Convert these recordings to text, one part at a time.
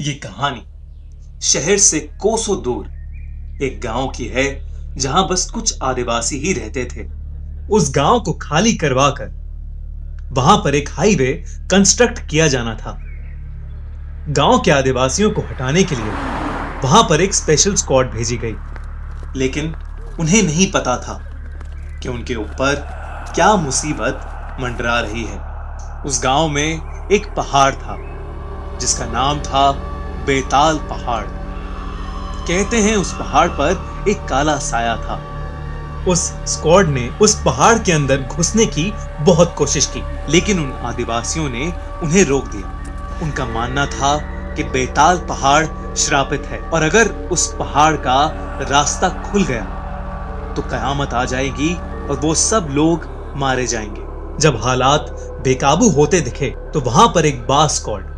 ये कहानी शहर से कोसों दूर एक गाँव की है, जहाँ बस कुछ आदिवासी ही रहते थे। उस गाँव को खाली करवाकर वहाँ पर एक हाईवे कंस्ट्रक्ट किया जाना था। गाँव के आदिवासियों को हटाने के लिए वहाँ पर एक स्पेशल स्क्वाड भेजी गई। लेकिन उन्हें नहीं पता था कि उनके ऊपर क्या मुसीबत मंडरा रही है। उस गाँव में एक पहाड़ था। जिसका नाम था बेताल पहाड़। कहते हैं उस पहाड़ पर एक काला साया था। उस स्क्वाड ने उस पहाड़ के अंदर घुसने की बहुत कोशिश की, लेकिन उन आदिवासियों ने उन्हें रोक दिया। उनका मानना था कि बेताल पहाड़ श्रापित है और अगर उस पहाड़ का रास्ता खुल गया तो कयामत आ जाएगी और वो सब लोग मारे जाएँगे। जब हालात बेकाबू होते दिखे तो वहाँ पर एक बास स्क्वाड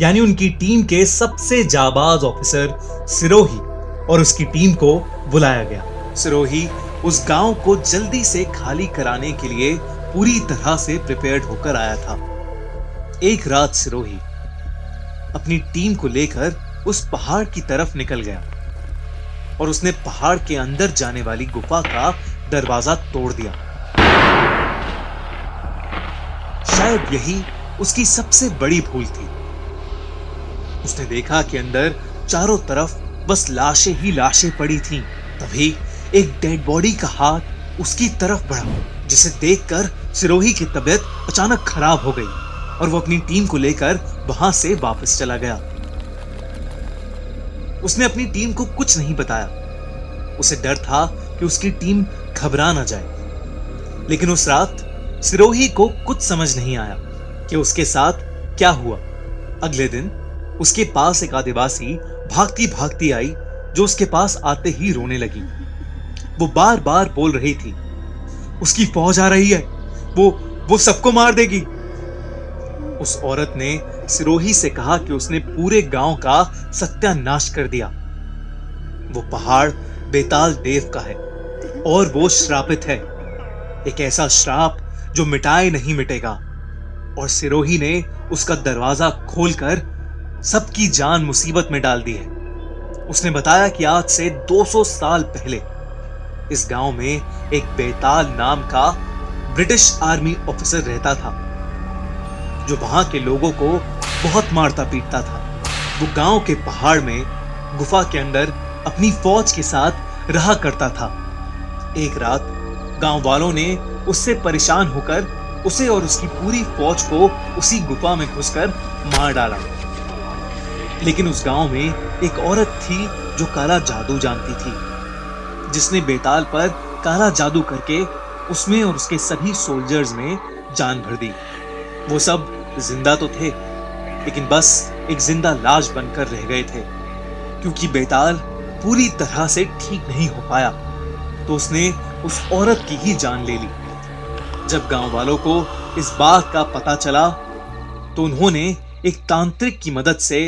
यानी उनकी टीम के सबसे जाबाज ऑफिसर सिरोही और उसकी टीम को बुलाया गया। सिरोही उस गाँव को जल्दी से खाली कराने के लिए पूरी तरह से प्रिपेयर्ड होकर आया था। एक रात सिरोही अपनी टीम को लेकर उस पहाड़ की तरफ़ निकल गया और उसने पहाड़ के अंदर जाने वाली गुफा का दरवाज़ा तोड़ दिया। शायद यही उसकी सबसे बड़ी भूल थी। उसने देखा कि अंदर चारों तरफ़ बस लाशें ही लाशें पड़ी थीं। तभी एक डेड बॉडी का हाथ उसकी तरफ़ बढ़ा, जिसे देखकर सिरोही की तबीयत अचानक खराब हो गई और वो अपनी टीम को लेकर वहाँ से वापस चला गया। उसने अपनी टीम को कुछ नहीं बताया। उसे डर था कि उसकी टीम घबरा ना जाए। लेकिन उस रात सिरोही को कुछ समझ नहीं आया कि उसके साथ क्या हुआ। अगले दिन उसके पास एक आदिवासी भागती भागती आई, जो उसके पास आते ही रोने लगी। वो बार बार बोल रही थी, उसकी फौज आ रही है, वो वो सबको मार देगी। उस औरत ने सिरोही से कहा कि उसने पूरे गाँव का सत्यानाश कर दिया। वो पहाड़ बेताल देव का है, और वो श्रापित है। एक ऐसा श्राप जो मिटाए नहीं मिटेगा। और सिरोही ने उसका दरवाज़ा खोलकर सबकी जान मुसीबत में डाल दी है। उसने बताया कि आज से 200 साल पहले इस गाँव में एक बेताल नाम का ब्रिटिश आर्मी ऑफिसर रहता था, जो वहाँ के लोगों को बहुत मारता पीटता था। वो गाँव के पहाड़ में गुफा के अंदर अपनी फौज के साथ रहा करता था। एक रात गाँव वालों ने उससे परेशान होकर उसे और उसकी पूरी फौज को उसी गुफा में घुसकर मार डाला। लेकिन उस गाँव में एक औरत थी जो काला जादू जानती थी। जिसने बेताल पर काला जादू करके उसमें और उसके सभी सोल्जर्स में जान भर दी। वो सब ज़िंदा तो थे, लेकिन बस एक ज़िंदा लाश बनकर रह गए थे, क्योंकि बेताल पूरी तरह से ठीक नहीं हो पाया। तो उसने उस औरत की ही जान ले ली। जब गाँव वालों को इस बात का पता चला तो उन्होंने एक तांत्रिक की मदद से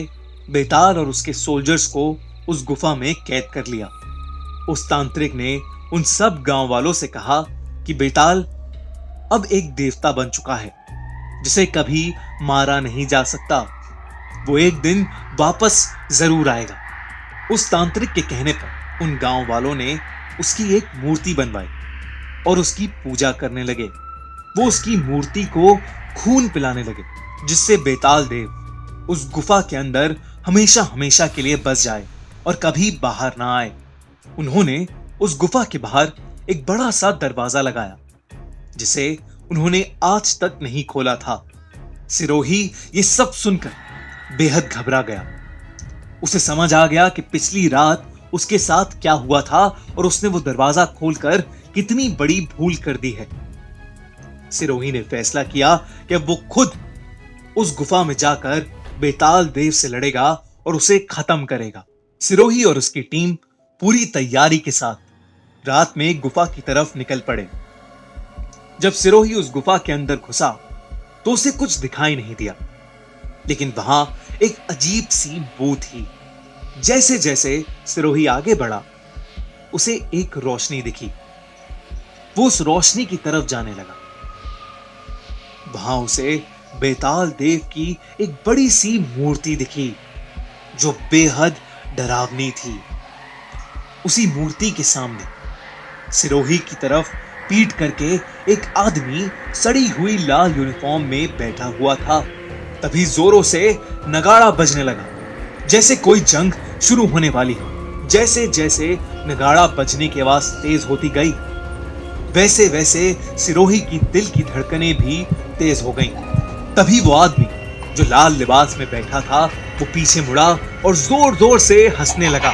बेताल और उसके सोल्जर्स को उस गुफा में कैद कर लिया। उस तांत्रिक ने उन सब गाँव वालों से कहा कि बेताल, अब एक देवता बन चुका है, जिसे कभी मारा नहीं जा सकता। वो एक दिन वापस ज़रूर आएगा। उस तांत्रिक के कहने पर उन गाँव वालों ने उसकी एक मूर्ति बनवाई और उसकी पूजा करने लगे। वो उसकी मूर्ति को खून पिलाने लगे, जिससे बेताल देव उस गुफा के अंदर हमेशा हमेशा के लिए बस जाए और कभी बाहर ना आए। उन्होंने उस गुफा के बाहर एक बड़ा सा दरवाज़ा लगाया, जिसे उन्होंने आज तक नहीं खोला था। सिरोही ये सब सुनकर बेहद घबरा गया। उसे समझ आ गया कि पिछली रात उसके साथ क्या हुआ था और उसने वो दरवाज़ा खोलकर कितनी बड़ी भूल कर दी है। सिरोही ने फैसला किया कि वो खुद उस गुफा में जाकर बेताल देव से लड़ेगा और उसे खत्म करेगा। सिरोही और उसकी टीम पूरी तैयारी के साथ रात में गुफा की तरफ़ निकल पड़े। जब सिरोही उस गुफा के अंदर घुसा तो उसे कुछ दिखाई नहीं दिया। लेकिन वहाँ एक अजीब सी बू थी। जैसे जैसे सिरोही आगे बढ़ा, उसे एक रोशनी दिखी। वो उस रोशनी की तरफ़ जाने लगा। वहाँ उसे बेताल देव की एक बड़ी सी मूर्ति दिखी, जो बेहद डरावनी थी। उसी मूर्ति के सामने सिरोही की तरफ़ पीट करके एक आदमी सड़ी हुई लाल यूनिफॉर्म में बैठा हुआ था। तभी जोरों से नगाड़ा बजने लगा, जैसे कोई जंग शुरू होने वाली हो। जैसे जैसे नगाड़ा बजने की आवाज़ तेज होती गई, वैसे वैसे सिरोही की दिल की धड़कनें भी तेज हो गईं। तभी वो आदमी, जो लाल लिबास में बैठा था, वो पीछे मुड़ा और ज़ोर ज़ोर से हंसने लगा।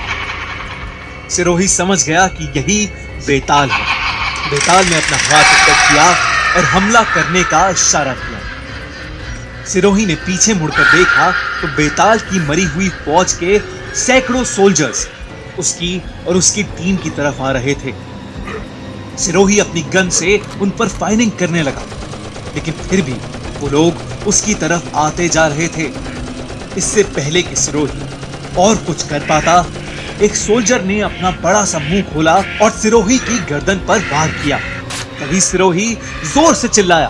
सिरोही समझ गया कि यही बेताल है। बेताल ने अपना हाथ ऊपर किया और हमला करने का इशारा किया। सिरोही ने पीछे मुड़कर देखा तो बेताल की मरी हुई फौज के सैकड़ों सोल्जर्स उसकी और उसकी टीम की तरफ़ आ रहे थे। सिरोही अपनी गन से उन पर फायरिंग करने लगा, लेकिन फिर भी वो लोग उसकी तरफ़ आते जा रहे थे। इससे पहले कि सिरोही और कुछ कर पाता, एक सोल्जर ने अपना बड़ा सा मुँह खोला और सिरोही की गर्दन पर वार किया। तभी सिरोही ज़ोर से चिल्लाया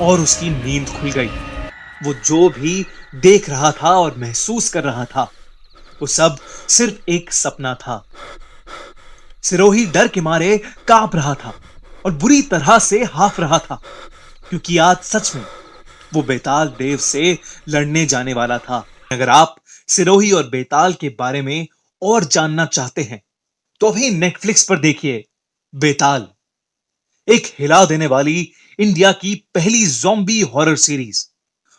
और उसकी नींद खुल गई। वो जो भी देख रहा था और महसूस कर रहा था, वो सब सिर्फ़ एक सपना था। सिरोही डर के मारे काँप रहा था और बुरी तरह से हाफ़ रहा था। क्योंकि आज सच में वो बेताल देव से लड़ने जाने वाला था। अगर आप सिरोही और बेताल के बारे में और जानना चाहते हैं तो अभी नेटफ्लिक्स पर देखिए बेताल, एक हिला देने वाली इंडिया की पहली जॉम्बी हॉरर सीरीज़